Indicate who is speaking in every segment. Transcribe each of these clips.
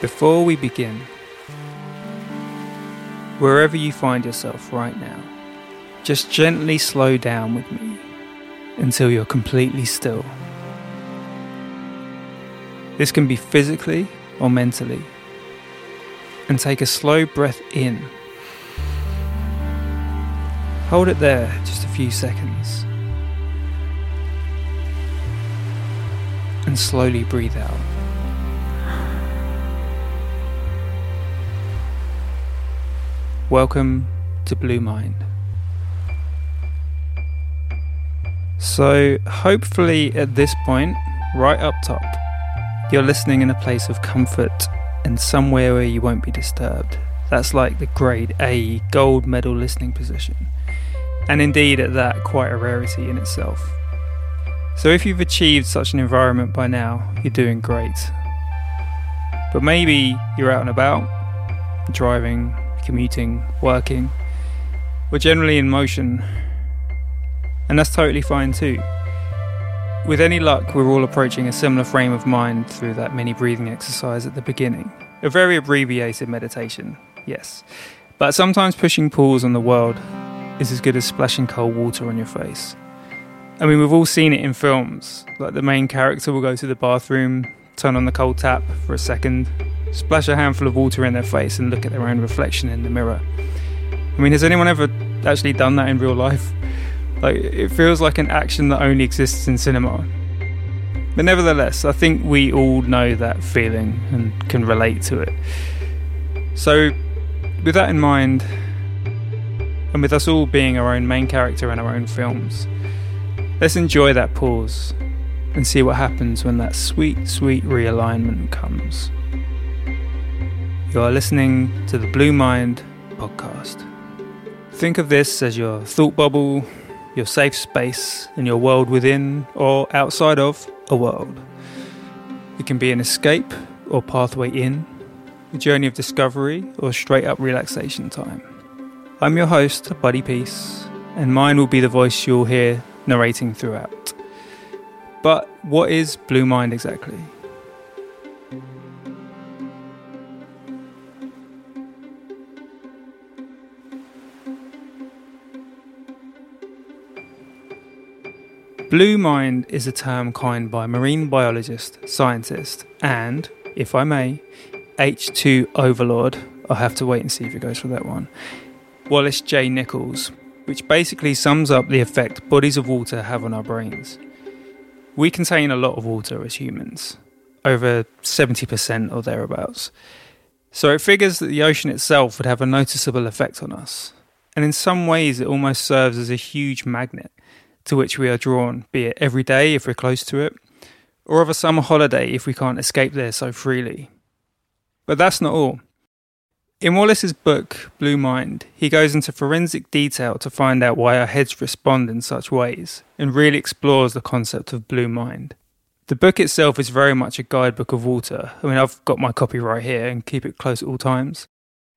Speaker 1: Before we begin, wherever you find yourself right now, just gently slow down with me until you're completely still. This can be physically or mentally. And take a slow breath in. Hold it there just a few seconds. And slowly breathe out. Welcome to Blue Mind. So, hopefully, at this point, right up top, you're listening in a place of comfort and somewhere where you won't be disturbed. That's like the grade A gold medal listening position. And indeed, at that, quite a rarity in itself. So, if you've achieved such an environment by now, you're doing great. But maybe you're out and about, driving, commuting, working. We're generally in motion, and that's totally fine too. With any luck, we're all approaching a similar frame of mind through that mini breathing exercise at the beginning. A very abbreviated meditation, yes. But sometimes pushing pause on the world is as good as splashing cold water on your face. I mean, we've all seen it in films. Like the main character will go to the bathroom, turn on the cold tap for a second, splash a handful of water in their face, and look at their own reflection in the mirror. I mean, has anyone ever actually done that in real life? Like, it feels like an action that only exists in cinema. But nevertheless, I think we all know that feeling and can relate to it. So, with that in mind, and with us all being our own main character in our own films, let's enjoy that pause and see what happens when that sweet, sweet realignment comes. You are listening to the Blue Mind podcast. Think of this as your thought bubble, your safe space, and your world within or outside of a world. It can be an escape or pathway in, a journey of discovery or straight up relaxation time. I'm your host, Buddy Peace, and mine will be the voice you'll hear narrating throughout. But what is Blue Mind exactly? Blue mind is a term coined by marine biologist, scientist, and, if I may, H2 overlord. I'll have to wait and see if it goes for that one. Wallace J. Nichols, which basically sums up the effect bodies of water have on our brains. We contain a lot of water as humans, over 70% or thereabouts. So it figures that the ocean itself would have a noticeable effect on us. And in some ways, it almost serves as a huge magnet to which we are drawn, be it every day if we're close to it, or of a summer holiday if we can't escape there so freely. But that's not all. In Wallace's book, Blue Mind, he goes into forensic detail to find out why our heads respond in such ways and really explores the concept of blue mind. The book itself is very much a guidebook of water. I mean, I've got my copy right here and keep it close at all times.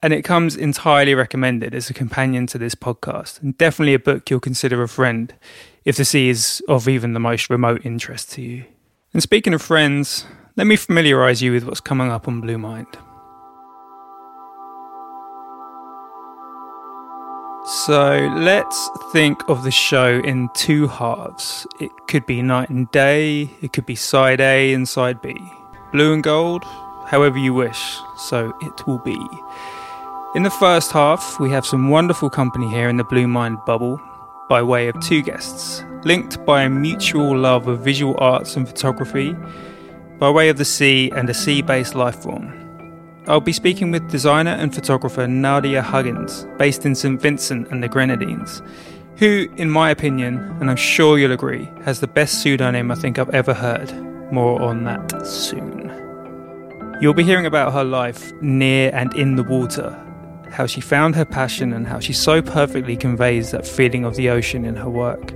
Speaker 1: And it comes entirely recommended as a companion to this podcast, and definitely a book you'll consider a friend if the sea is of even the most remote interest to you. And speaking of friends, let me familiarise you with what's coming up on Blue Mind. So let's think of the show in two halves. It could be night and day, it could be side A and side B. Blue and gold, however you wish, so it will be. In the first half, we have some wonderful company here in the Blue Mind bubble by way of two guests, linked by a mutual love of visual arts and photography, by way of the sea and a sea based life form. I'll be speaking with designer and photographer Nadia Huggins, based in St Vincent and the Grenadines, who, in my opinion, and I'm sure you'll agree, has the best pseudonym I think I've ever heard. More on that soon. You'll be hearing about her life near and in the water, how she found her passion, and how she so perfectly conveys that feeling of the ocean in her work.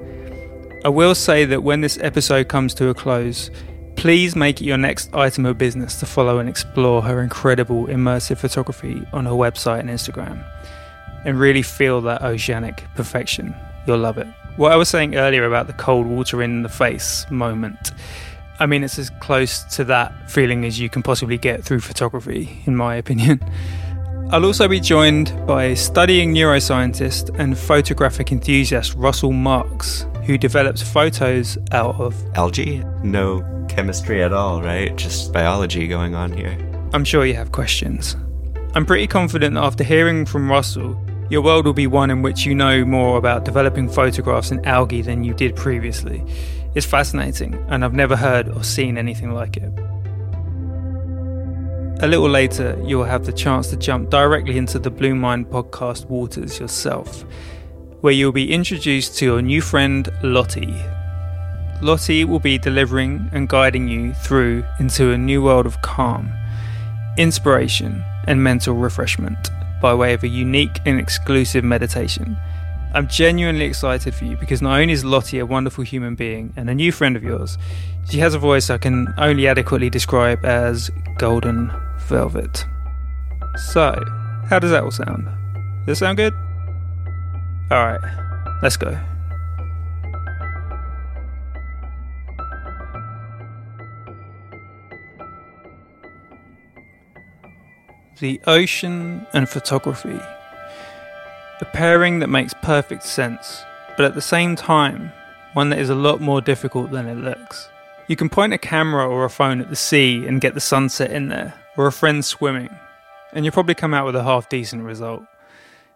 Speaker 1: I will say that when this episode comes to a close, Please make it your next item of business to follow and explore her incredible immersive photography on her website and Instagram and really feel that oceanic perfection. You'll love it. What I was saying earlier about the cold water in the face moment, I mean, it's as close to that feeling as you can possibly get through photography, in my opinion. I'll also be joined by studying neuroscientist and photographic enthusiast Russell Marks, who develops photos out of
Speaker 2: algae. No chemistry at all, right? Just biology going on here.
Speaker 1: I'm sure you have questions. I'm pretty confident that after hearing from Russell, your world will be one in which you know more about developing photographs in algae than you did previously. It's fascinating, and I've never heard or seen anything like it. A little later, you'll have the chance to jump directly into the Blue Mind podcast waters yourself, where you'll be introduced to your new friend Lottie. Lottie will be delivering and guiding you through into a new world of calm, inspiration, and mental refreshment by way of a unique and exclusive meditation. I'm genuinely excited for you because not only is Lottie a wonderful human being and a new friend of yours, she has a voice I can only adequately describe as golden velvet. So, how does that all sound? Does that sound good? Alright, let's go. The ocean and photography. A pairing that makes perfect sense, but at the same time, one that is a lot more difficult than it looks. You can point a camera or a phone at the sea and get the sunset in there, or a friend swimming, and you'll probably come out with a half decent result.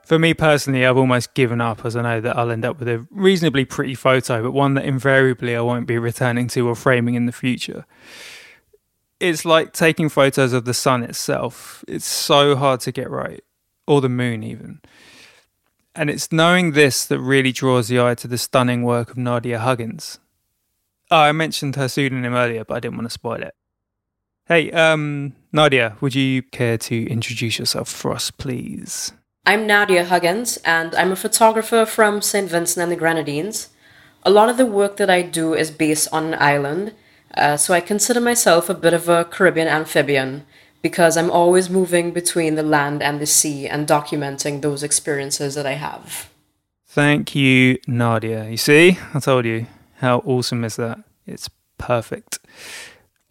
Speaker 1: For me personally, I've almost given up as I know that I'll end up with a reasonably pretty photo, but one that invariably I won't be returning to or framing in the future. It's like taking photos of the sun itself. It's so hard to get right, or the moon even. And it's knowing this that really draws the eye to the stunning work of Nadia Huggins. Oh, I mentioned her pseudonym earlier, but I didn't want to spoil it. Hey, um, Nadia, would you care to introduce yourself for us, please?
Speaker 3: I'm Nadia Huggins, and I'm a photographer from St. Vincent and the Grenadines. A lot of the work that I do is based on an island, uh, so I consider myself a bit of a Caribbean amphibian because I'm always moving between the land and the sea and documenting those experiences that I have.
Speaker 1: Thank you, Nadia. You see, I told you. How awesome is that? It's perfect.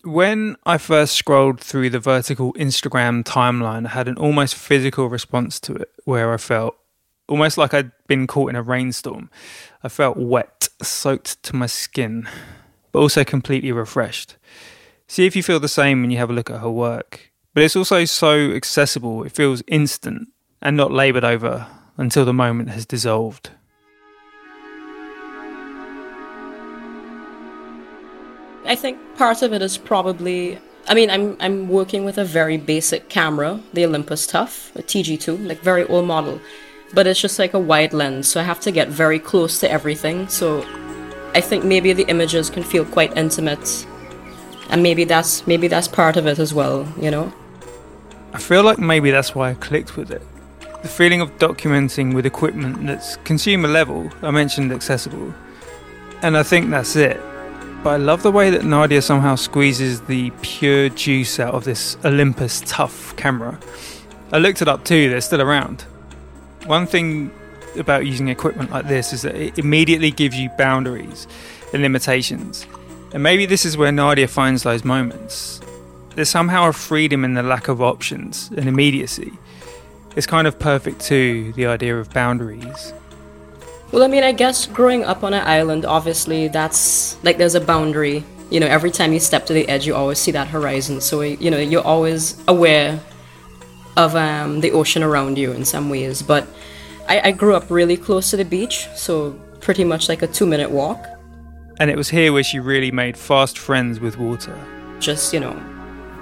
Speaker 1: When I first scrolled through the vertical Instagram timeline, I had an almost physical response to it where I felt almost like I'd been caught in a rainstorm. I felt wet, soaked to my skin, but also completely refreshed. See if you feel the same when you have a look at her work. But it's also so accessible, it feels instant and not laboured over until the moment has dissolved.
Speaker 3: I think part of it is probably I mean, I'm I'm working with a very basic camera, the Olympus Tough, a TG2, like very old model, but it's just like a wide lens, so I have to get very close to everything. So I think maybe the images can feel quite intimate, and maybe that's maybe that's part of it as well, you know.
Speaker 1: I feel like maybe that's why I clicked with it. The feeling of documenting with equipment that's consumer level. I mentioned accessible, and I think that's it. But I love the way that Nadia somehow squeezes the pure juice out of this Olympus tough camera. I looked it up too, they're still around. One thing about using equipment like this is that it immediately gives you boundaries and limitations. And maybe this is where Nadia finds those moments. There's somehow a freedom in the lack of options and immediacy. It's kind of perfect too, the idea of boundaries.
Speaker 3: Well, I mean, I guess growing up on an island, obviously, that's like there's a boundary. You know, every time you step to the edge, you always see that horizon. So, you know, you're always aware of um, the ocean around you in some ways. But I, I grew up really close to the beach, so pretty much like a two minute walk.
Speaker 1: And it was here where she really made fast friends with water.
Speaker 3: Just, you know,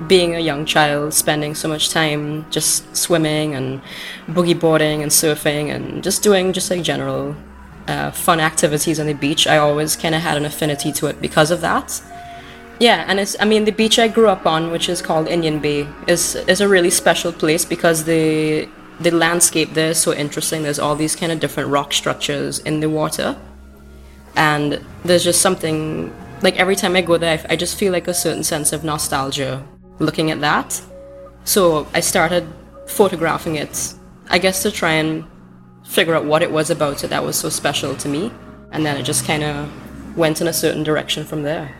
Speaker 3: being a young child, spending so much time just swimming and boogie boarding and surfing and just doing just like general uh, fun activities on the beach, I always kind of had an affinity to it because of that. Yeah, and it's I mean the beach I grew up on, which is called Indian Bay, is is a really special place because the the landscape there is so interesting. There's all these kind of different rock structures in the water, and there's just something like every time I go there, I just feel like a certain sense of nostalgia looking at that. So I started photographing it, I guess to try and figure out what it was about it that was so special to me. And then it just kind of went in a certain direction from there.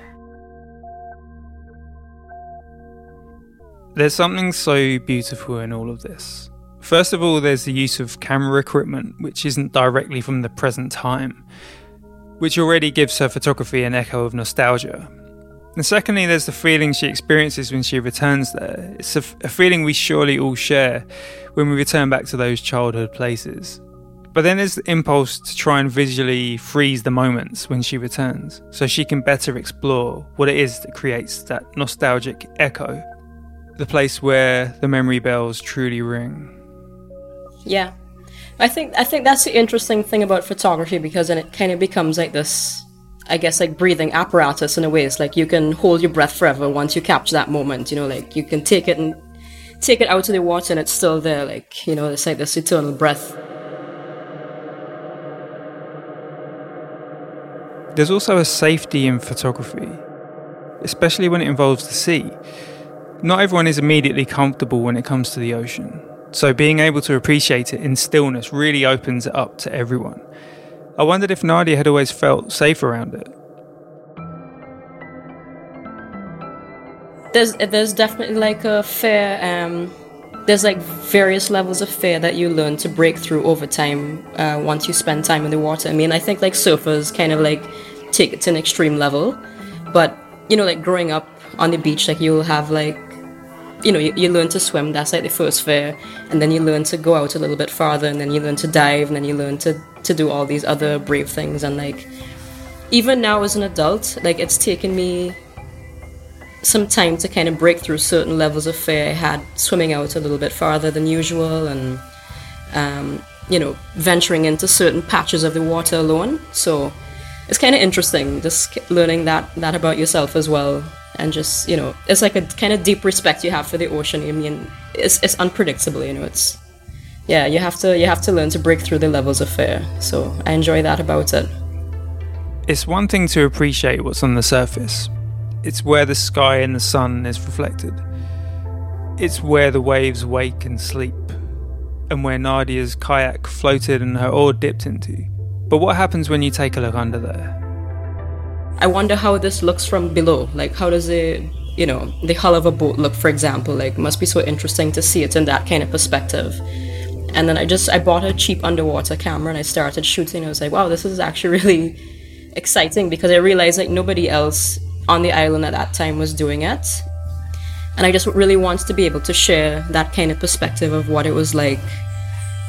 Speaker 1: There's something so beautiful in all of this. First of all, there's the use of camera equipment, which isn't directly from the present time, which already gives her photography an echo of nostalgia. And secondly, there's the feeling she experiences when she returns there. It's a, a feeling we surely all share when we return back to those childhood places. But then there's the impulse to try and visually freeze the moments when she returns, so she can better explore what it is that creates that nostalgic echo, the place where the memory bells truly ring.
Speaker 3: Yeah, I think I think that's the interesting thing about photography because then it kind of becomes like this, I guess, like breathing apparatus in a way. It's like you can hold your breath forever once you capture that moment. You know, like you can take it and take it out of the water and it's still there. Like you know, it's like this eternal breath.
Speaker 1: There's also a safety in photography, especially when it involves the sea. Not everyone is immediately comfortable when it comes to the ocean. So being able to appreciate it in stillness really opens it up to everyone. I wondered if Nadia had always felt safe around it.
Speaker 3: There's there's definitely like a fear. Um, there's like various levels of fear that you learn to break through over time uh, once you spend time in the water. I mean, I think like surfers kind of like take it to an extreme level, but you know, like growing up on the beach, like you'll have like you know, you, you, learn to swim, that's like the first fear, and then you learn to go out a little bit farther, and then you learn to dive, and then you learn to, to do all these other brave things. And like, even now as an adult, like, it's taken me some time to kind of break through certain levels of fear I had swimming out a little bit farther than usual, and, um, you know, venturing into certain patches of the water alone. So it's kind of interesting just learning that, that about yourself as well. And just you know it's like a kind of deep respect you have for the ocean. I mean it's, it's unpredictable you know it's yeah you have to you have to learn to break through the levels of fear. So i enjoy that about it.
Speaker 1: It's one thing to appreciate what's on the surface. It's where the sky and the sun is reflected. It's where the waves wake and sleep. And where nadia's kayak floated and her oar dipped into but what happens when you take a look under there
Speaker 3: I wonder how this looks from below. Like, how does it, you know, the hull of a boat look, for example? Like, must be so interesting to see it in that kind of perspective. And then I just, I bought a cheap underwater camera and I started shooting. I was like, wow, this is actually really exciting because I realized like nobody else on the island at that time was doing it. And I just really wanted to be able to share that kind of perspective of what it was like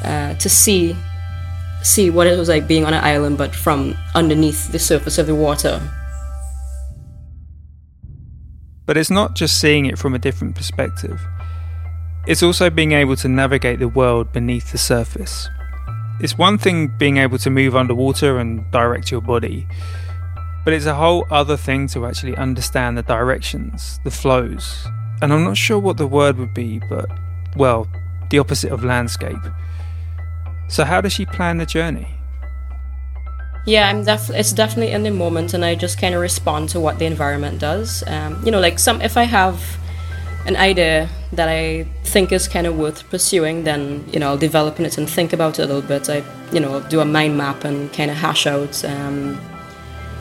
Speaker 3: uh, to see see what it was like being on an island but from underneath the surface of the water
Speaker 1: but it's not just seeing it from a different perspective, it's also being able to navigate the world beneath the surface. It's one thing being able to move underwater and direct your body, but it's a whole other thing to actually understand the directions, the flows, and I'm not sure what the word would be, but, well, the opposite of landscape. So, how does she plan the journey?
Speaker 3: Yeah, I'm def- it's definitely in the moment, and I just kind of respond to what the environment does. Um, you know, like some if I have an idea that I think is kind of worth pursuing, then you know I'll develop it and think about it a little bit. I you know do a mind map and kind of hash out um,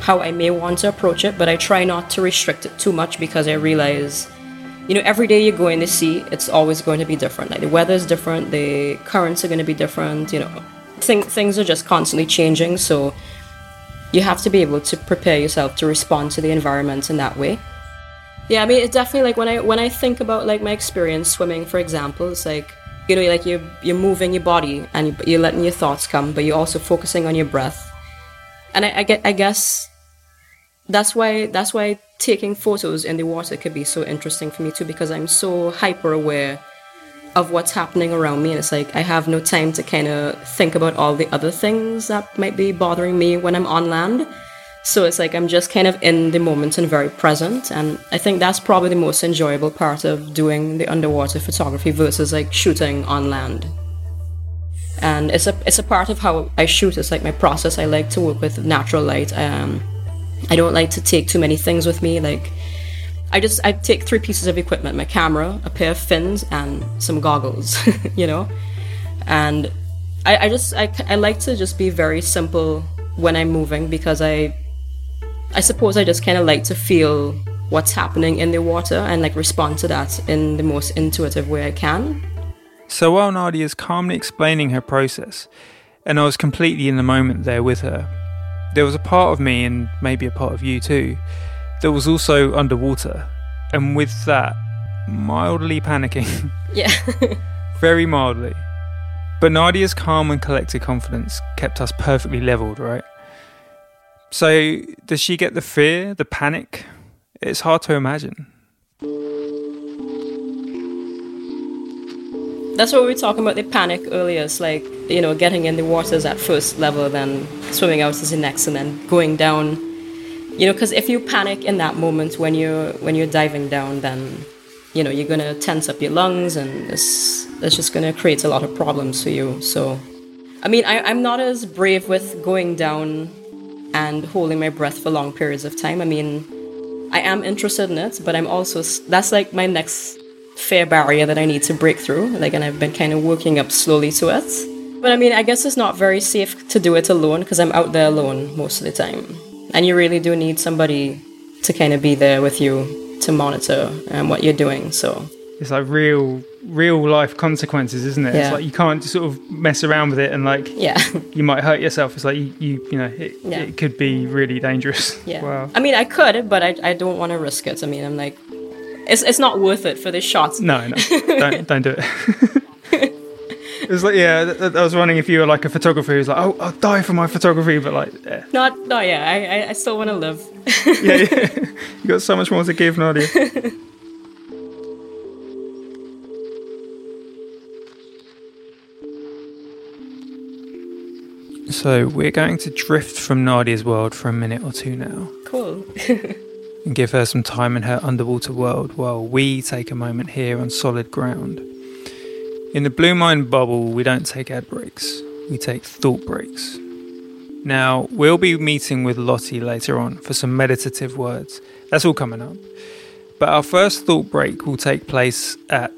Speaker 3: how I may want to approach it, but I try not to restrict it too much because I realize. You know, every day you go in the sea, it's always going to be different. Like the weather is different, the currents are going to be different. You know, think things are just constantly changing, so you have to be able to prepare yourself to respond to the environment in that way. Yeah, I mean, it's definitely like when I when I think about like my experience swimming, for example, it's like you know, like you're you're moving your body and you're letting your thoughts come, but you're also focusing on your breath. And I, I get, I guess that's why that's why taking photos in the water could be so interesting for me too, because I'm so hyper aware of what's happening around me. And it's like i have no time to kind of think about all the other things that might be bothering me when i'm on land. So it's like i'm just kind of in the moment and very present. And i think that's probably the most enjoyable part of doing the underwater photography versus like shooting on land. And it's a it's a part of how i shoot. It's like my process. I like to work with natural light um, i don't like to take too many things with me like I just I take three pieces of equipment: my camera, a pair of fins, and some goggles. you know, and I, I just I, I like to just be very simple when I'm moving because I I suppose I just kind of like to feel what's happening in the water and like respond to that in the most intuitive way I can.
Speaker 1: So while Nadia is calmly explaining her process, and I was completely in the moment there with her, there was a part of me, and maybe a part of you too, that was also underwater, and with that, mildly panicking.
Speaker 3: Yeah.
Speaker 1: Very mildly. But Nadia's calm and collected confidence kept us perfectly leveled, right? So, does she get the fear, the panic? It's hard to imagine.
Speaker 3: That's what we were talking about the panic earlier. It's like, you know, getting in the waters at first level, then swimming out is the next, and then going down. You know, because if you panic in that moment when you're when you're diving down, then you know you're gonna tense up your lungs, and it's it's just gonna create a lot of problems for you. So, I mean, I, I'm not as brave with going down and holding my breath for long periods of time. I mean, I am interested in it, but I'm also that's like my next fear barrier that I need to break through. Like, and I've been kind of working up slowly to it. But I mean, I guess it's not very safe to do it alone because I'm out there alone most of the time, and you really do need somebody to kind of be there with you to monitor um, what you're doing. So
Speaker 1: It's like real, real life consequences, isn't it? It's
Speaker 3: Yeah.
Speaker 1: like you can't just sort of mess around with it and like
Speaker 3: yeah,
Speaker 1: you might hurt yourself. It's like you, you, you know, it,
Speaker 3: Yeah.
Speaker 1: it could be really dangerous.
Speaker 3: yeah.
Speaker 1: Wow.
Speaker 3: I mean, I could, but I, I don't want to risk it. I mean, I'm like, it's it's not worth it for the shots.
Speaker 1: No, no, don't, don't do it. It's like yeah, I was wondering if you were like a photographer who's like, oh, I'll die for my photography, but like, yeah,
Speaker 3: Not, no, yeah. I, I, I still want to live.
Speaker 1: yeah, yeah. you got so much more to give, Nadia. so we're going to drift from Nadia's world for a minute or two now.
Speaker 3: Cool.
Speaker 1: and give her some time in her underwater world while we take a moment here on solid ground. In the Blue Mind bubble, we don't take ad breaks, we take thought breaks. Now, we'll be meeting with Lottie later on for some meditative words. That's all coming up. But our first thought break will take place at,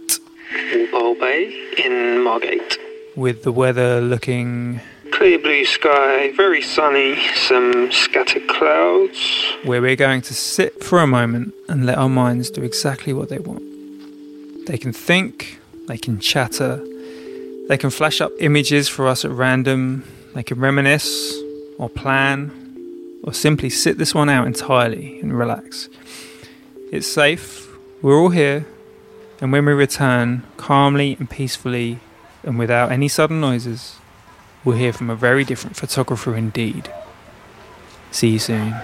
Speaker 4: Walpole Bay in Margate.
Speaker 1: with the weather looking
Speaker 4: Clear blue sky, very sunny, some scattered clouds.
Speaker 1: where we're going to sit for a moment and let our minds do exactly what they want. They can think, they can chatter, they can flash up images for us at random, they can reminisce or plan, or simply sit this one out entirely and relax. It's safe, we're all here, and when we return calmly and peacefully and without any sudden noises, we'll hear from a very different photographer indeed. See you soon.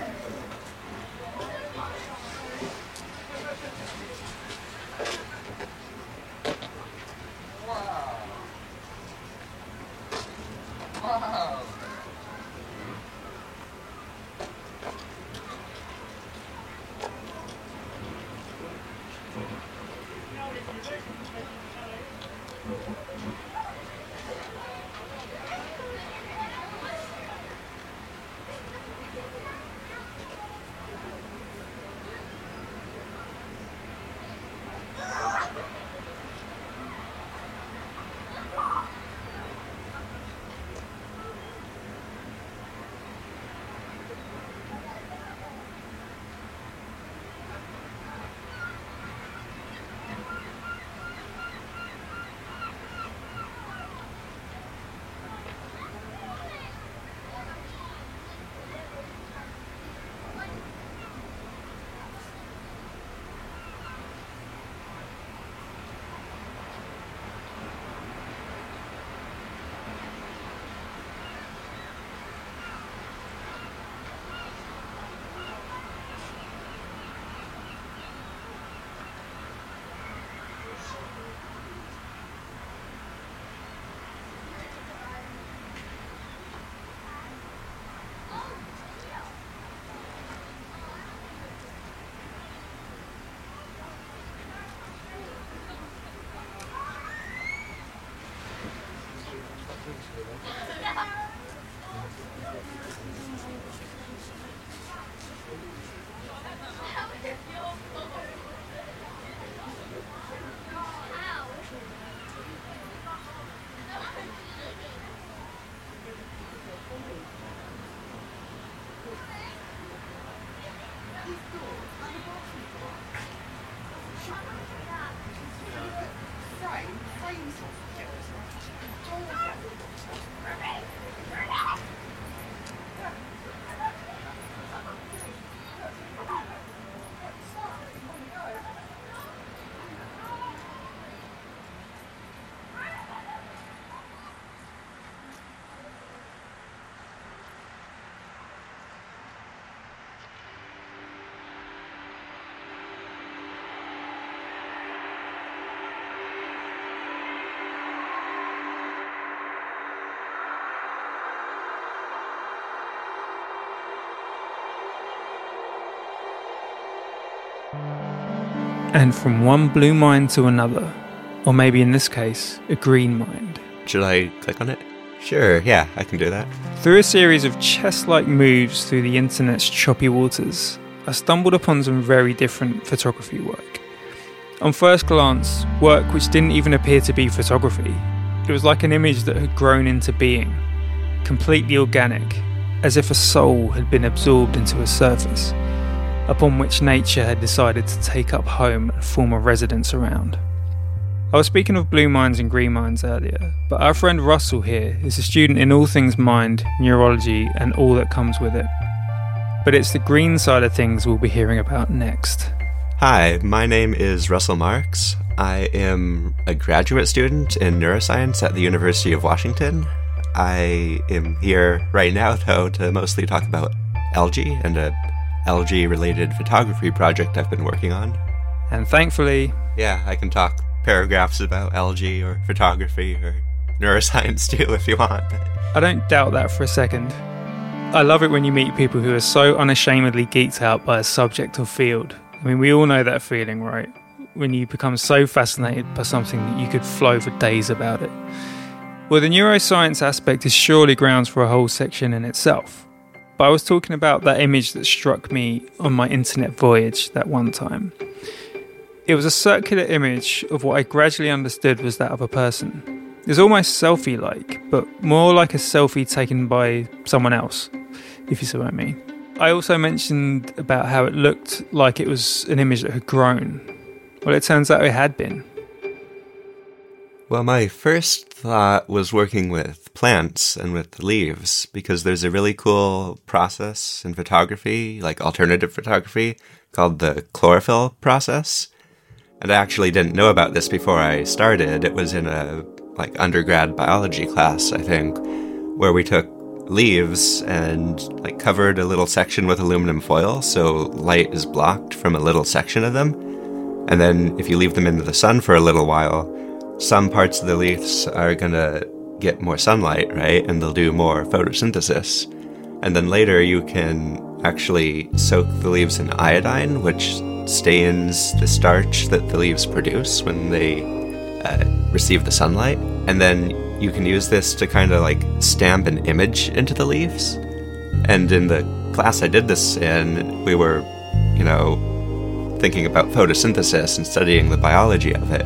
Speaker 1: And from one blue mind to another, or maybe in this case, a green mind.
Speaker 2: Should I click on it? Sure, yeah, I can do that.
Speaker 1: Through a series of chess like moves through the internet's choppy waters, I stumbled upon some very different photography work. On first glance, work which didn't even appear to be photography. It was like an image that had grown into being, completely organic, as if a soul had been absorbed into a surface, upon which nature had decided to take up home and form a residence around. I was speaking of blue minds and green minds earlier, but our friend Russell here is a student in all things mind, neurology, and all that comes with it. But it's the green side of things we'll be hearing about next.
Speaker 2: Hi, my name is Russell Marks. I am a graduate student in neuroscience at the University of Washington. I am here right now, though, to mostly talk about algae and a algae related photography project I've been working on.
Speaker 1: And thankfully,
Speaker 2: Yeah, I can talk paragraphs about algae or photography or neuroscience too if you want.
Speaker 1: I don't doubt that for a second. I love it when you meet people who are so unashamedly geeked out by a subject or field. I mean, we all know that feeling, right? When you become so fascinated by something that you could flow for days about it. Well, the neuroscience aspect is surely grounds for a whole section in itself. But I was talking about that image that struck me on my internet voyage that one time. It was a circular image of what I gradually understood was that of a person. It's almost selfie like, but more like a selfie taken by someone else, if you see what I mean. I also mentioned about how it looked like it was an image that had grown. Well, it turns out it had been.
Speaker 2: Well, my first thought was working with plants and with leaves because there's a really cool process in photography, like alternative photography, called the chlorophyll process. And I actually didn't know about this before I started. It was in a like undergrad biology class, I think, where we took leaves and like covered a little section with aluminum foil so light is blocked from a little section of them. And then if you leave them into the sun for a little while, some parts of the leaves are going to get more sunlight, right? And they'll do more photosynthesis. And then later you can actually soak the leaves in iodine, which stains the starch that the leaves produce when they uh, receive the sunlight. And then you can use this to kind of like stamp an image into the leaves. And in the class I did this in, we were, you know, thinking about photosynthesis and studying the biology of it.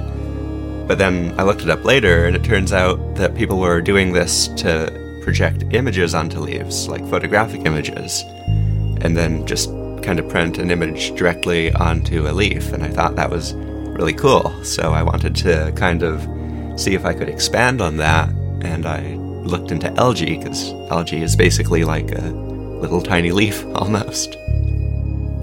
Speaker 2: But then I looked it up later, and it turns out that people were doing this to project images onto leaves, like photographic images, and then just kind of print an image directly onto a leaf. And I thought that was really cool. So I wanted to kind of see if I could expand on that. And I looked into algae, because algae is basically like a little tiny leaf almost.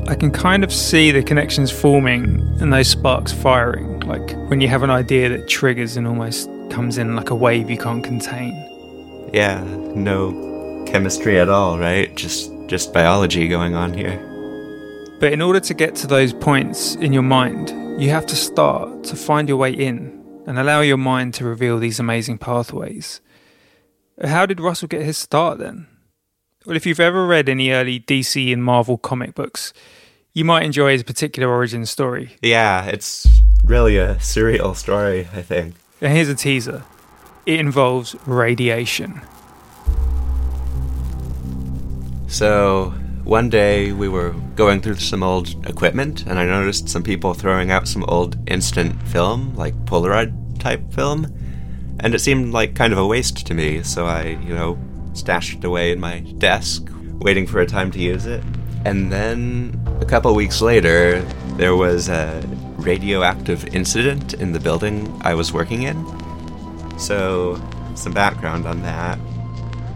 Speaker 1: I can kind of see the connections forming and those sparks firing, like when you have an idea that triggers and almost comes in like a wave you can't contain.
Speaker 2: Yeah, no chemistry at all, right? Just just biology going on here.
Speaker 1: But in order to get to those points in your mind, you have to start to find your way in and allow your mind to reveal these amazing pathways. How did Russell get his start then? Well, if you've ever read any early DC and Marvel comic books, you might enjoy his particular origin story.
Speaker 2: Yeah, it's really a surreal story, I think.
Speaker 1: And here's a teaser it involves radiation.
Speaker 2: So, one day we were going through some old equipment, and I noticed some people throwing out some old instant film, like Polaroid type film, and it seemed like kind of a waste to me, so I, you know, stashed it away in my desk, waiting for a time to use it. And then a couple weeks later, there was a radioactive incident in the building I was working in. So, some background on that.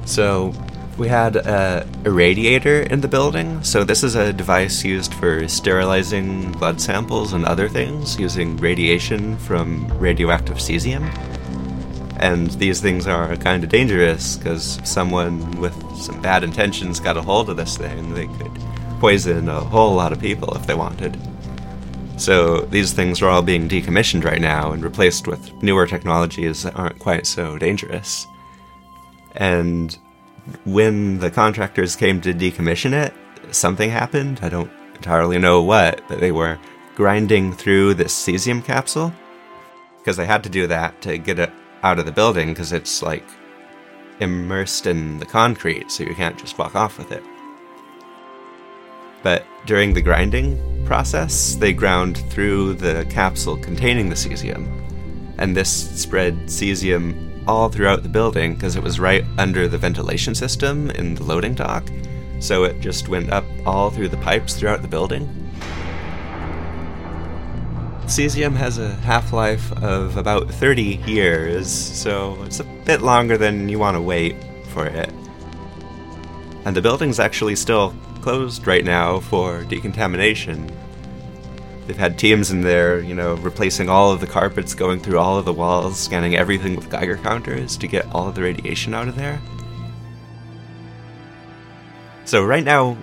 Speaker 2: So, we had a irradiator in the building. So, this is a device used for sterilizing blood samples and other things using radiation from radioactive cesium. And these things are kind of dangerous because someone with some bad intentions got a hold of this thing, they could poison a whole lot of people if they wanted. So these things are all being decommissioned right now and replaced with newer technologies that aren't quite so dangerous. And when the contractors came to decommission it, something happened. I don't entirely know what, but they were grinding through this cesium capsule because they had to do that to get it out of the building because it's like immersed in the concrete, so you can't just walk off with it. But during the grinding process, they ground through the capsule containing the cesium, and this spread cesium all throughout the building because it was right under the ventilation system in the loading dock. So it just went up all through the pipes throughout the building. Cesium has a half life of about 30 years, so it's a bit longer than you want to wait for it. And the building's actually still closed right now for decontamination. They've had teams in there, you know, replacing all of the carpets, going through all of the walls, scanning everything with Geiger counters to get all of the radiation out of there. So, right now,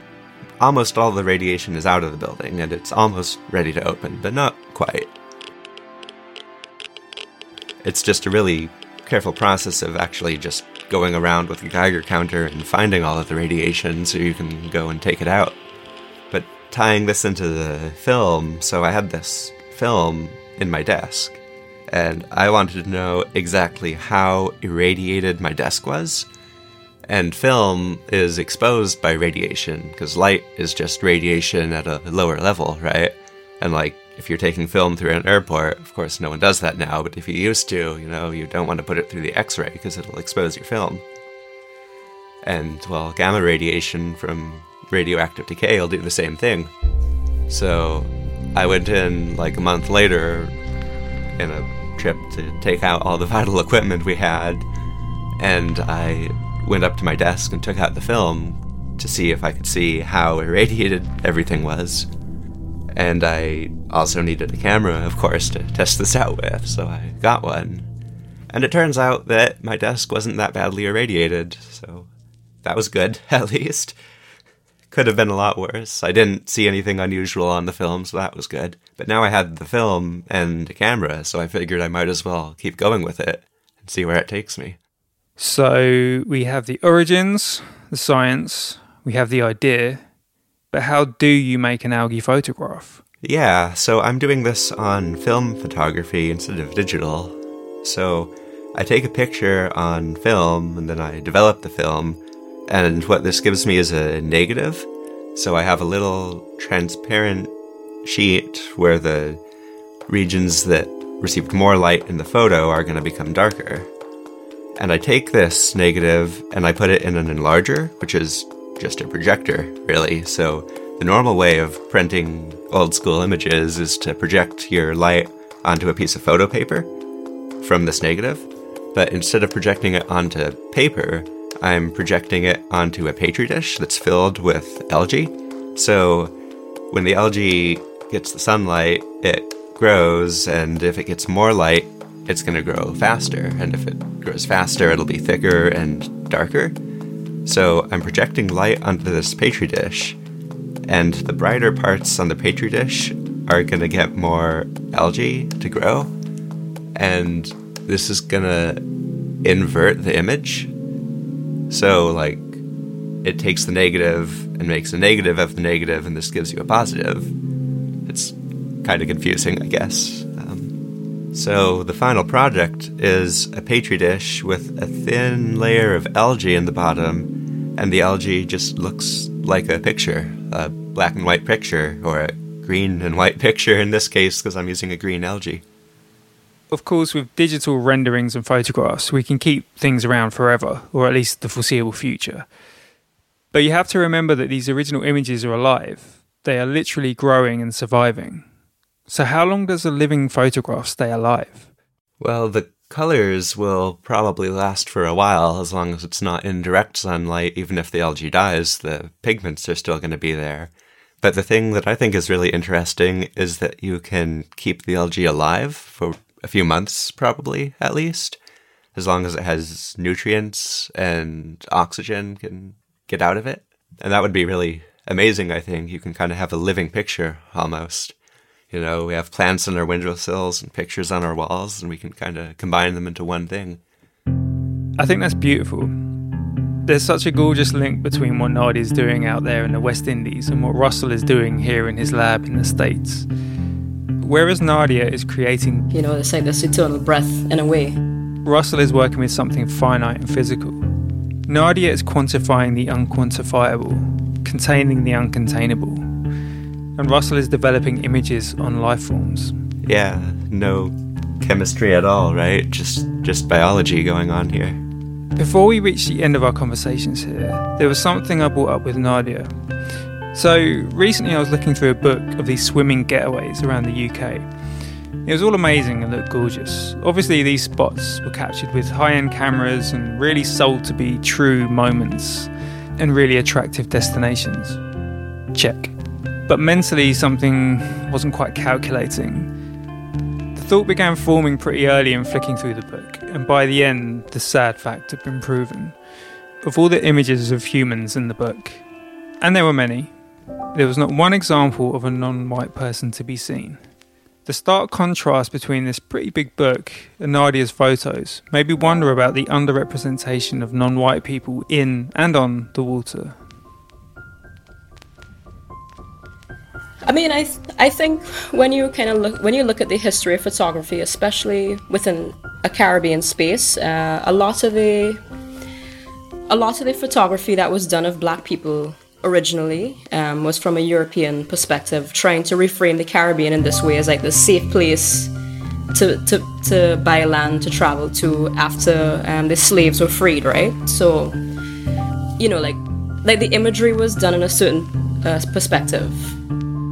Speaker 2: almost all the radiation is out of the building and it's almost ready to open, but not quite. It's just a really careful process of actually just going around with a Geiger counter and finding all of the radiation so you can go and take it out. But tying this into the film, so I had this film in my desk, and I wanted to know exactly how irradiated my desk was and film is exposed by radiation because light is just radiation at a lower level, right? And like if you're taking film through an airport, of course no one does that now, but if you used to, you know, you don't want to put it through the X-ray because it'll expose your film. And well, gamma radiation from radioactive decay will do the same thing. So I went in like a month later in a trip to take out all the vital equipment we had, and I went up to my desk and took out the film to see if I could see how irradiated everything was. And I also needed a camera, of course, to test this out with, so I got one. And it turns out that my desk wasn't that badly irradiated, so that was good, at least. Could have been a lot worse. I didn't see anything unusual on the film, so that was good. But now I had the film and a camera, so I figured I might as well keep going with it and see where it takes me.
Speaker 1: So we have the origins, the science, we have the idea, but how do you make an algae photograph?
Speaker 2: Yeah, so I'm doing this on film photography instead of digital. So I take a picture on film and then I develop the film. And what this gives me is a negative. So I have a little transparent sheet where the regions that received more light in the photo are going to become darker. And I take this negative and I put it in an enlarger, which is just a projector, really. So the normal way of printing old school images is to project your light onto a piece of photo paper from this negative. But instead of projecting it onto paper, I'm projecting it onto a petri dish that's filled with algae. So when the algae gets the sunlight, it grows, and if it gets more light, it's going to grow faster. And if it grows faster, it'll be thicker and darker. So I'm projecting light onto this petri dish, and the brighter parts on the petri dish are going to get more algae to grow. And this is going to invert the image. So, like, it takes the negative and makes a negative of the negative, and this gives you a positive. It's kind of confusing, I guess. So, the final project is a petri dish with a thin layer of algae in the bottom, and the algae just looks like a picture a black and white picture, or a green and white picture in this case, because I'm using a green algae.
Speaker 1: Of course, with digital renderings and photographs, we can keep things around forever, or at least the foreseeable future. But you have to remember that these original images are alive, they are literally growing and surviving. So, how long does a living photograph stay alive?
Speaker 2: Well, the colors will probably last for a while as long as it's not in direct sunlight. Even if the algae dies, the pigments are still going to be there. But the thing that I think is really interesting is that you can keep the algae alive for a few months, probably at least, as long as it has nutrients and oxygen can get out of it. And that would be really amazing, I think. You can kind of have a living picture almost. You know, we have plants on our windowsills and pictures on our walls, and we can kind of combine them into one thing.
Speaker 1: I think that's beautiful. There's such a gorgeous link between what Nadi is doing out there in the West Indies and what Russell is doing here in his lab in the States. whereas Nadia is creating,
Speaker 3: You know, it's like this eternal breath in a way.
Speaker 1: Russell is working with something finite and physical. Nadia is quantifying the unquantifiable, containing the uncontainable. And Russell is developing images on life forms.
Speaker 2: Yeah, no chemistry at all, right? Just just biology going on here.
Speaker 1: Before we reach the end of our conversations here, there was something I brought up with Nadia. So, recently I was looking through a book of these swimming getaways around the UK. It was all amazing and looked gorgeous. Obviously, these spots were captured with high end cameras and really sold to be true moments and really attractive destinations. Check. But mentally, something wasn't quite calculating. The thought began forming pretty early in flicking through the book, and by the end, the sad fact had been proven. Of all the images of humans in the book, and there were many, there was not one example of a non white person to be seen. The stark contrast between this pretty big book and Nadia's photos made me wonder about the underrepresentation of non white people in and on the water.
Speaker 3: I mean, I th- I think when you kind of look when you look at the history of photography, especially within a Caribbean space, uh, a lot of the a lot of the photography that was done of Black people originally um, was from a European perspective, trying to reframe the Caribbean in this way as like the safe place to to to buy land to travel to after um, the slaves were freed, right? So, you know, like like the imagery was done in a certain uh, perspective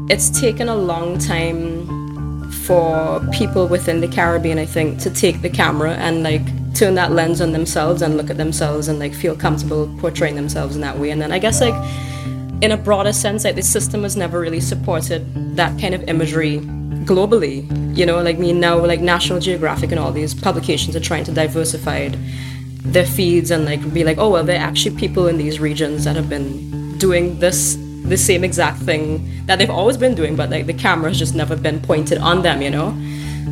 Speaker 3: it's taken a long time for people within the Caribbean, I think, to take the camera and like turn that lens on themselves and look at themselves and like feel comfortable portraying themselves in that way. And then I guess like in a broader sense, like the system has never really supported that kind of imagery globally. You know, like me now, like National Geographic and all these publications are trying to diversify their feeds and like be like, oh well, there are actually people in these regions that have been doing this the same exact thing that they've always been doing, but like the camera's just never been pointed on them, you know?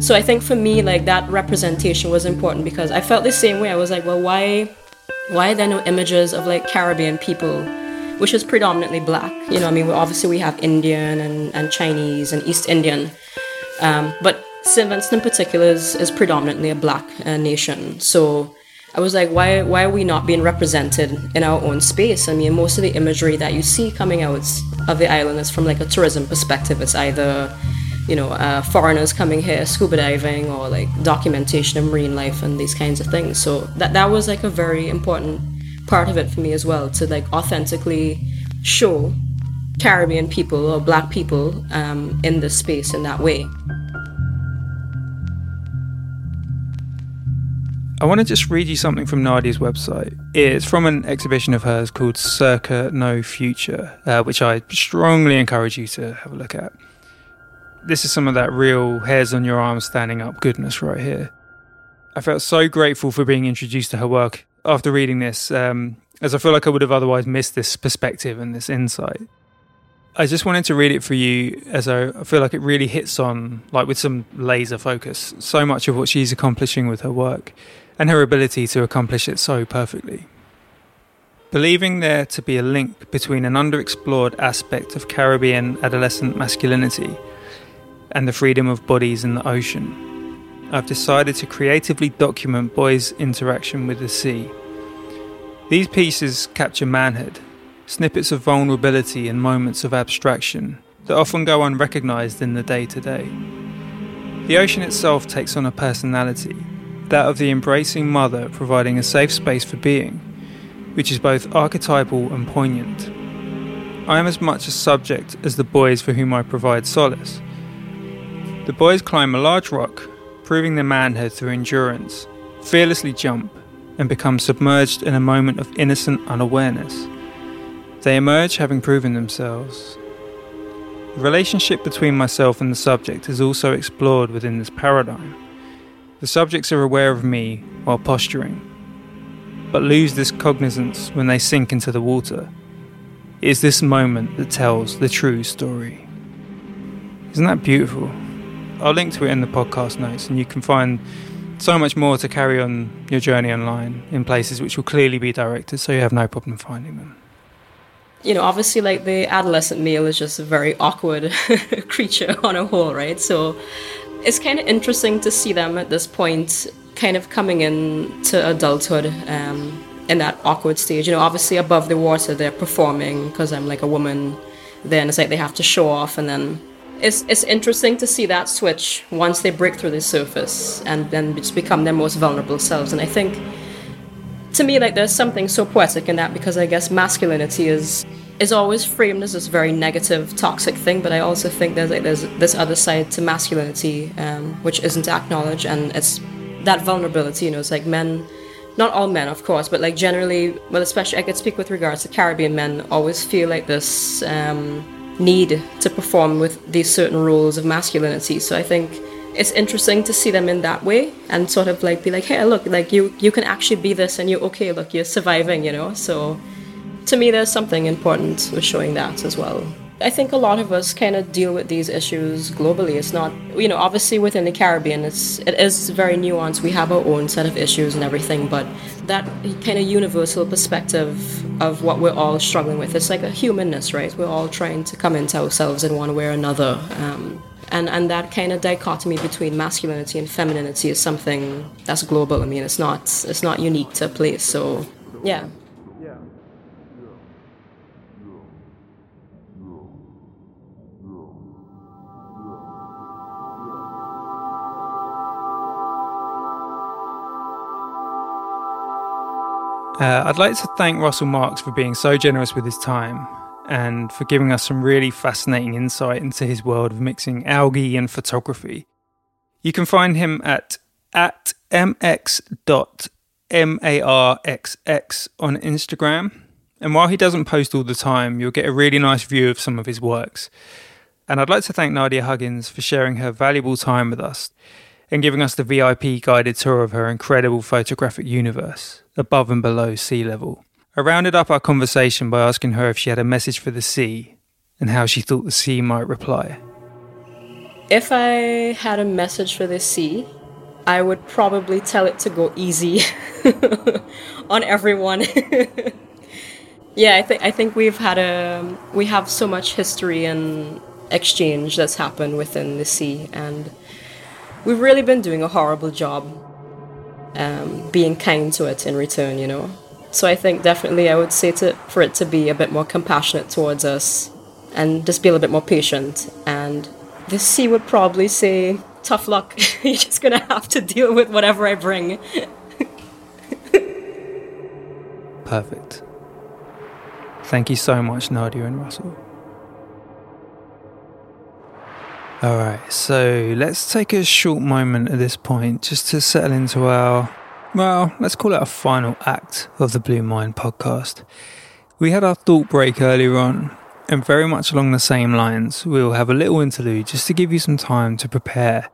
Speaker 3: So I think for me, like that representation was important because I felt the same way. I was like, well, why, why are there no images of like Caribbean people, which is predominantly black? You know, I mean, obviously we have Indian and, and Chinese and East Indian, um, but St. Vincent in particular is, is predominantly a black uh, nation. So I was like, why why are we not being represented in our own space? I mean, most of the imagery that you see coming out of the island is from like a tourism perspective. It's either you know uh, foreigners coming here scuba diving or like documentation of marine life and these kinds of things. So that that was like a very important part of it for me as well to like authentically show Caribbean people or Black people um, in this space in that way.
Speaker 1: I want to just read you something from Nadia's website. It's from an exhibition of hers called Circa No Future, uh, which I strongly encourage you to have a look at. This is some of that real hairs on your arms standing up goodness right here. I felt so grateful for being introduced to her work after reading this, um, as I feel like I would have otherwise missed this perspective and this insight. I just wanted to read it for you as I feel like it really hits on, like with some laser focus, so much of what she's accomplishing with her work and her ability to accomplish it so perfectly. Believing there to be a link between an underexplored aspect of Caribbean adolescent masculinity and the freedom of bodies in the ocean, I've decided to creatively document boys' interaction with the sea. These pieces capture manhood, snippets of vulnerability and moments of abstraction that often go unrecognized in the day to day. The ocean itself takes on a personality that of the embracing mother providing a safe space for being, which is both archetypal and poignant. I am as much a subject as the boys for whom I provide solace. The boys climb a large rock, proving their manhood through endurance, fearlessly jump, and become submerged in a moment of innocent unawareness. They emerge having proven themselves. The relationship between myself and the subject is also explored within this paradigm. The subjects are aware of me while posturing, but lose this cognizance when they sink into the water. It is this moment that tells the true story. Isn't that beautiful? I'll link to it in the podcast notes, and you can find so much more to carry on your journey online in places which will clearly be directed, so you have no problem finding them.
Speaker 3: you know, obviously, like the adolescent male is just a very awkward creature on a whole, right? So it's kind of interesting to see them at this point, kind of coming into adulthood um, in that awkward stage. You know, obviously above the water, they're performing because I'm like a woman. Then it's like they have to show off, and then it's it's interesting to see that switch once they break through the surface and then just become their most vulnerable selves. And I think to me, like there's something so poetic in that because I guess masculinity is is always framed as this very negative, toxic thing. But I also think there's like there's this other side to masculinity, um, which isn't acknowledged, and it's that vulnerability. You know, it's like men, not all men, of course, but like generally, well, especially I could speak with regards to Caribbean men, always feel like this um, need to perform with these certain roles of masculinity. So I think it's interesting to see them in that way and sort of like be like, hey, look, like you you can actually be this and you're okay. Look, you're surviving. You know, so to me, there's something important with showing that as well. I think a lot of us kind of deal with these issues globally. It's not, you know, obviously within the Caribbean, it's it is very nuanced. We have our own set of issues and everything, but that kind of universal perspective of what we're all struggling with, it's like a humanness, right? We're all trying to come into ourselves in one way or another. Um, and and that kind of dichotomy between masculinity and femininity is something that's global. I mean, it's not it's not unique to a place. So, yeah.
Speaker 1: Uh, I'd like to thank Russell Marks for being so generous with his time and for giving us some really fascinating insight into his world of mixing algae and photography. You can find him at at mx.marxx on Instagram. And while he doesn't post all the time, you'll get a really nice view of some of his works. And I'd like to thank Nadia Huggins for sharing her valuable time with us and giving us the VIP guided tour of her incredible photographic universe, above and below sea level. I rounded up our conversation by asking her if she had a message for the sea and how she thought the sea might reply.
Speaker 3: If I had a message for the sea, I would probably tell it to go easy on everyone. yeah, I think I think we've had a we have so much history and exchange that's happened within the sea and we've really been doing a horrible job um, being kind to it in return, you know. So I think definitely I would say to for it to be a bit more compassionate towards us and just be a little bit more patient. And the sea would probably say, "Tough luck. You're just gonna have to deal with whatever I bring."
Speaker 1: Perfect. Thank you so much, Nadia and Russell. Alright, so let's take a short moment at this point just to settle into our, well, let's call it a final act of the Blue Mind podcast. We had our thought break earlier on, and very much along the same lines, we'll have a little interlude just to give you some time to prepare.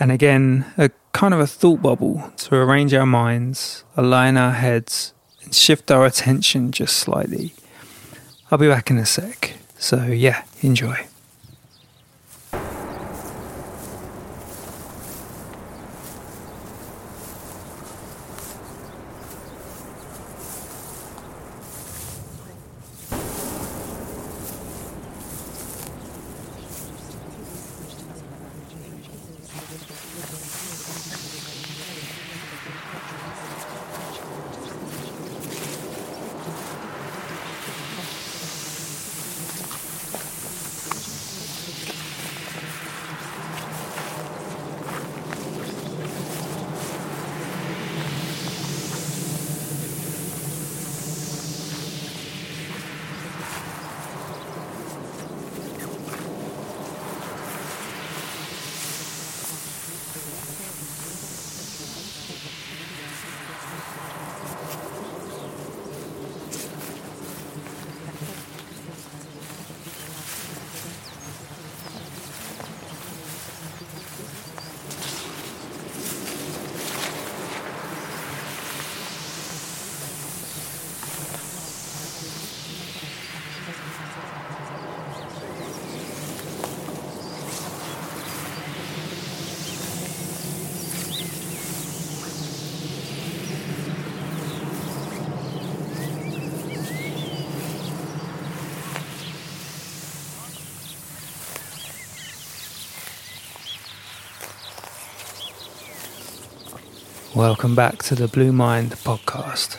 Speaker 1: And again, a kind of a thought bubble to arrange our minds, align our heads, and shift our attention just slightly. I'll be back in a sec. So, yeah, enjoy. Welcome back to the Blue Mind podcast.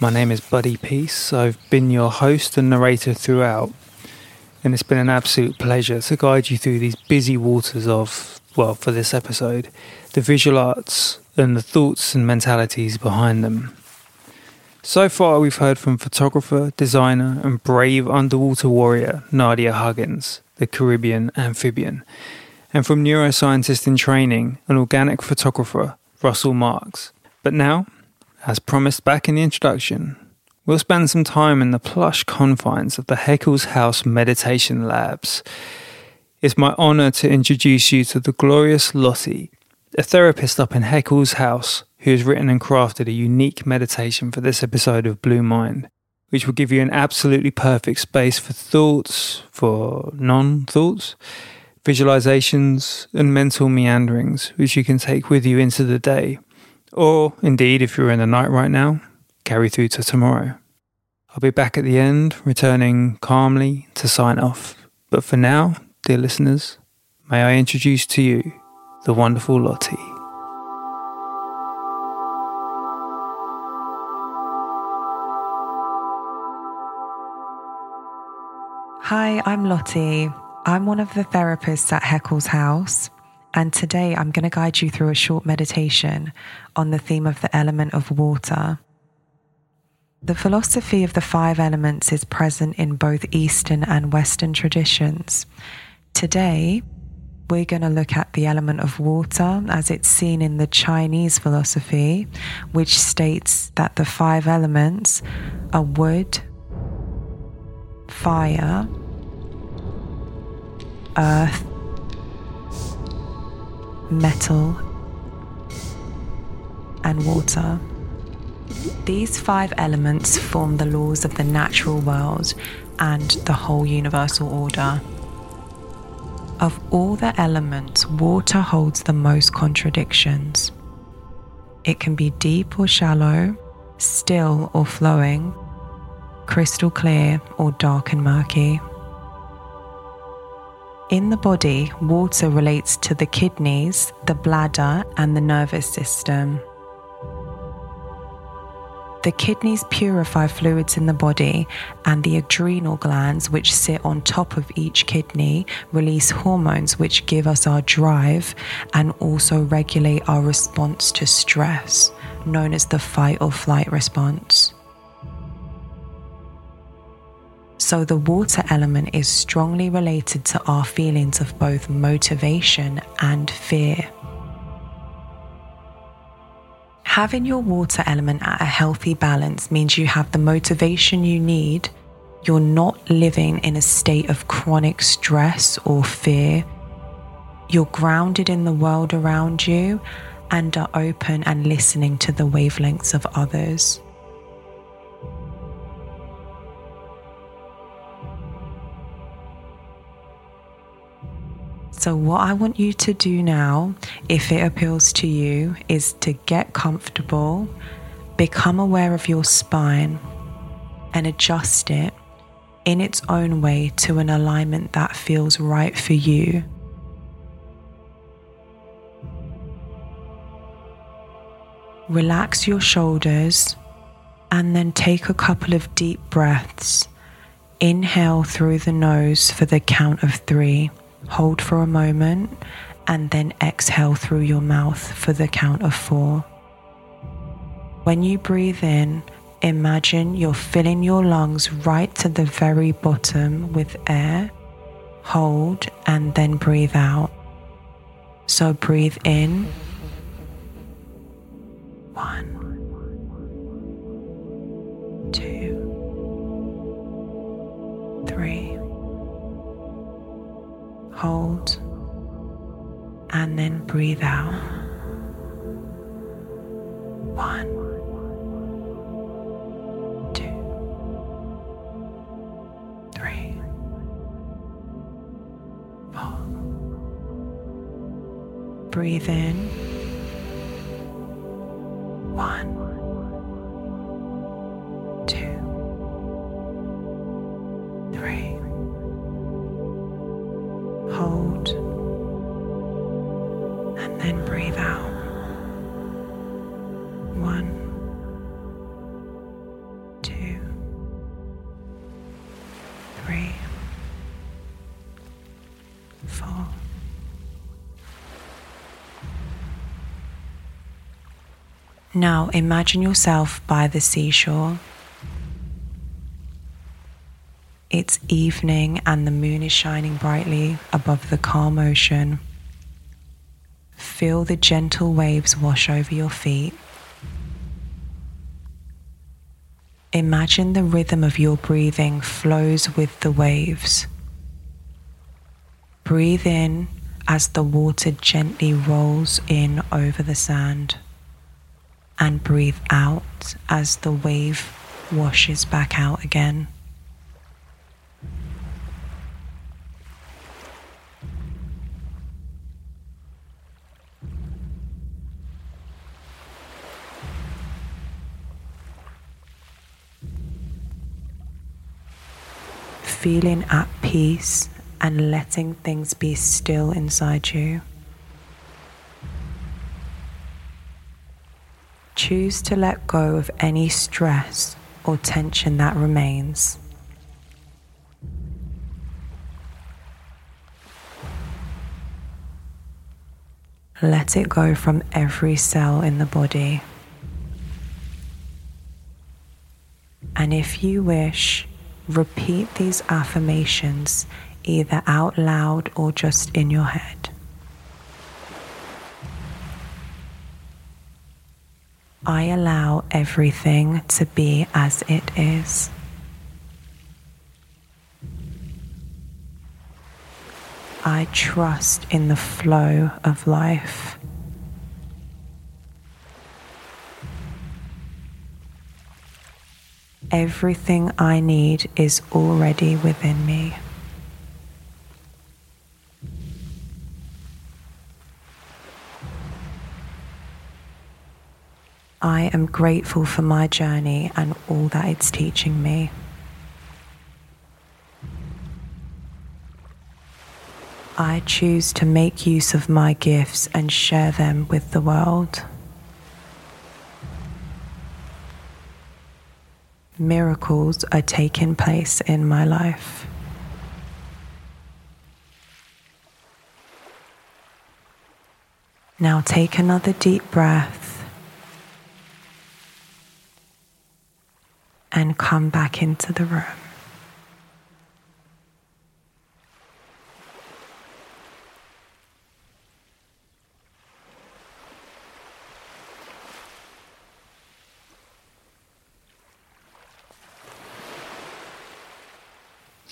Speaker 1: My name is Buddy Peace. I've been your host and narrator throughout, and it's been an absolute pleasure to guide you through these busy waters of, well, for this episode, the visual arts and the thoughts and mentalities behind them. So far, we've heard from photographer, designer, and brave underwater warrior Nadia Huggins, the Caribbean amphibian, and from neuroscientist in training and organic photographer Russell Marks. But now, as promised back in the introduction, we'll spend some time in the plush confines of the Haekels House Meditation Labs. It's my honour to introduce you to the glorious Lottie, a therapist up in Haekels House who has written and crafted a unique meditation for this episode of Blue Mind, which will give you an absolutely perfect space for thoughts, for non thoughts, visualizations, and mental meanderings, which you can take with you into the day or, indeed, if you're in the night right now, carry through to tomorrow. I'll be back at the end, returning calmly to sign off. But for now, dear listeners, may I introduce to you the wonderful Lottie.
Speaker 5: Hi, I'm Lottie. I'm one of the therapists at Haekels House. And today I'm going to guide you through a short meditation on the theme of the element of water. The philosophy of the five elements is present in both Eastern and Western traditions. Today, we're going to look at the element of water as it's seen in the Chinese philosophy, which states that the five elements are wood, fire, earth, metal, and water. These five elements form the laws of the natural world and the whole universal order. Of all the elements, water holds the most contradictions. It can be deep or shallow, still or flowing, crystal clear or dark and murky. In the body, water relates to the kidneys, the bladder, and the nervous system. The kidneys purify fluids in the body, and the adrenal glands, which sit on top of each kidney, release hormones which give us our drive and also regulate our response to stress, known as the fight or flight response. So, the water element is strongly related to our feelings of both motivation and fear. Having your water element at a healthy balance means you have the motivation you need. You're not living in a state of chronic stress or fear. You're grounded in the world around you and are open and listening to the wavelengths of others. So, what I want you to do now, if it appeals to you, is to get comfortable, become aware of your spine, and adjust it in its own way to an alignment that feels right for you. Relax your shoulders and then take a couple of deep breaths. Inhale through the nose for the count of three. Hold for a moment and then exhale through your mouth for the count of four. When you breathe in, imagine you're filling your lungs right to the very bottom with air. Hold and then breathe out. So breathe in. One, two, three hold, and then breathe out. One. Breathe in. One, Now imagine yourself by the seashore. It's evening and the moon is shining brightly above the calm ocean. Feel the gentle waves wash over your feet. Imagine the rhythm of your breathing flows with the waves. Breathe in as the water gently rolls in over the sand and breathe out as the wave washes back out again. Feeling at peace and letting things be still inside you. Choose to let go of any stress or tension that remains. Let it go from every cell in the body. And if you wish, repeat these affirmations either out loud or just in your head. I allow everything to be as it is. I trust in the flow of life. Everything I need is already within me. I am grateful for my journey and all that it's teaching me. I choose to make use of my gifts and share them with the world. Miracles are taking place in my life. Now take another deep breath and come back into the room.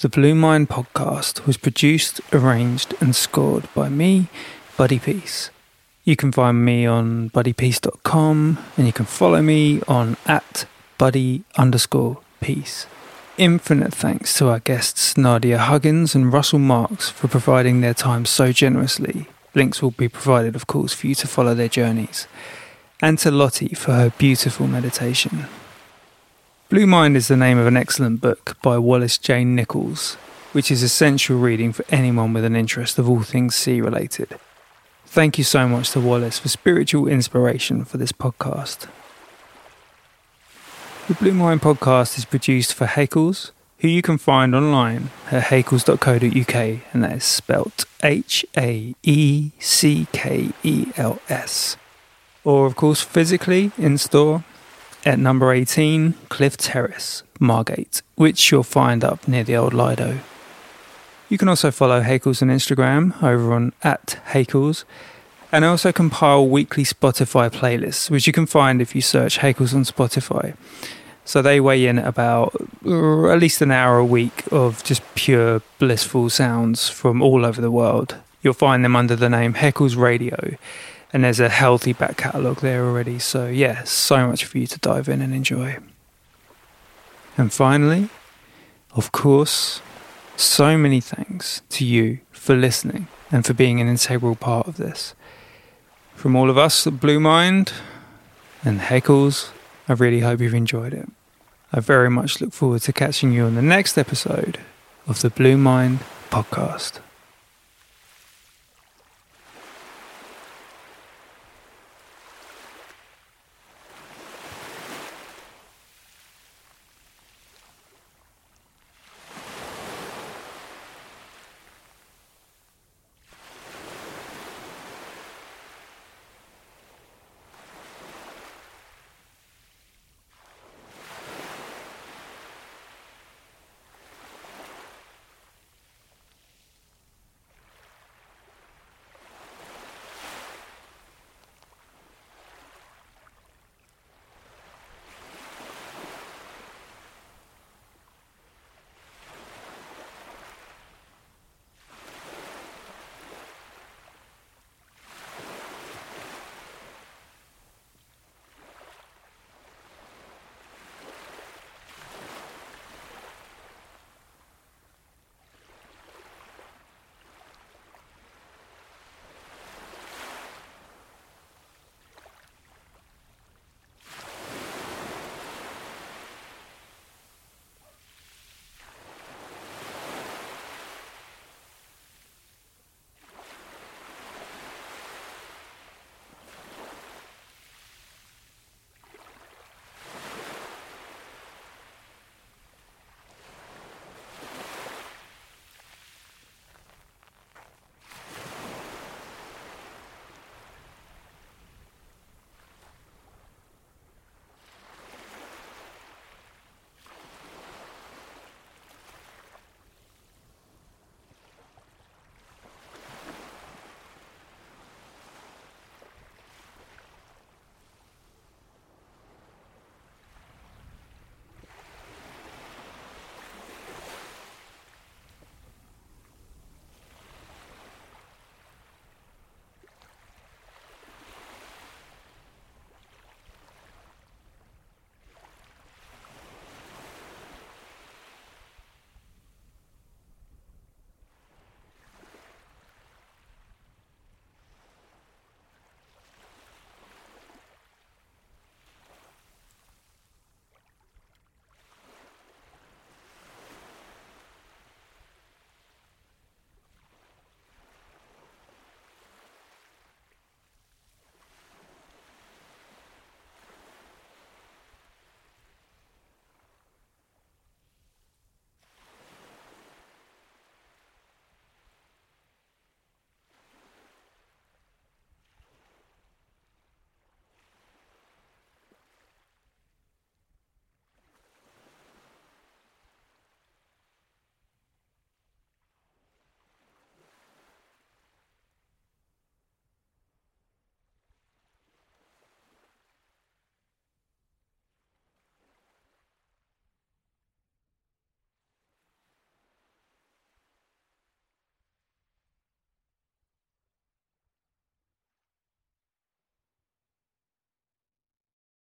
Speaker 1: The Blue Mind podcast was produced, arranged, and scored by me, Buddy Peace. You can find me on buddypeace.com and you can follow me on at buddy underscore peace. Infinite thanks to our guests Nadia Huggins and Russell Marks for providing their time so generously. Links will be provided, of course, for you to follow their journeys. And to Lottie for her beautiful meditation. Blue Mind is the name of an excellent book by Wallace J. Nichols, which is essential reading for anyone with an interest of all things sea related. Thank you so much to Wallace for spiritual inspiration for this podcast. The Blue Mind podcast is produced for Haekels, who you can find online at haekels.co.uk, and that is spelt H A E C K E L S. Or, of course, physically in store at number 18 Cliff Terrace, Margate, which you'll find up near the old Lido. You can also follow Haekels on Instagram over on at Haekels. And I also compile weekly Spotify playlists, which you can find if you search Haekels on Spotify. So they weigh in about uh, at least an hour a week of just pure blissful sounds from all over the world. You'll find them under the name Haekels Radio, and there's a healthy back catalogue there already. So, yeah, so much for you to dive in and enjoy. And finally, of course, so many thanks to you for listening and for being an integral part of this. From all of us at Blue Mind and Haekels, I really hope you've enjoyed it. I very much look forward to catching you on the next episode of the Blue Mind podcast.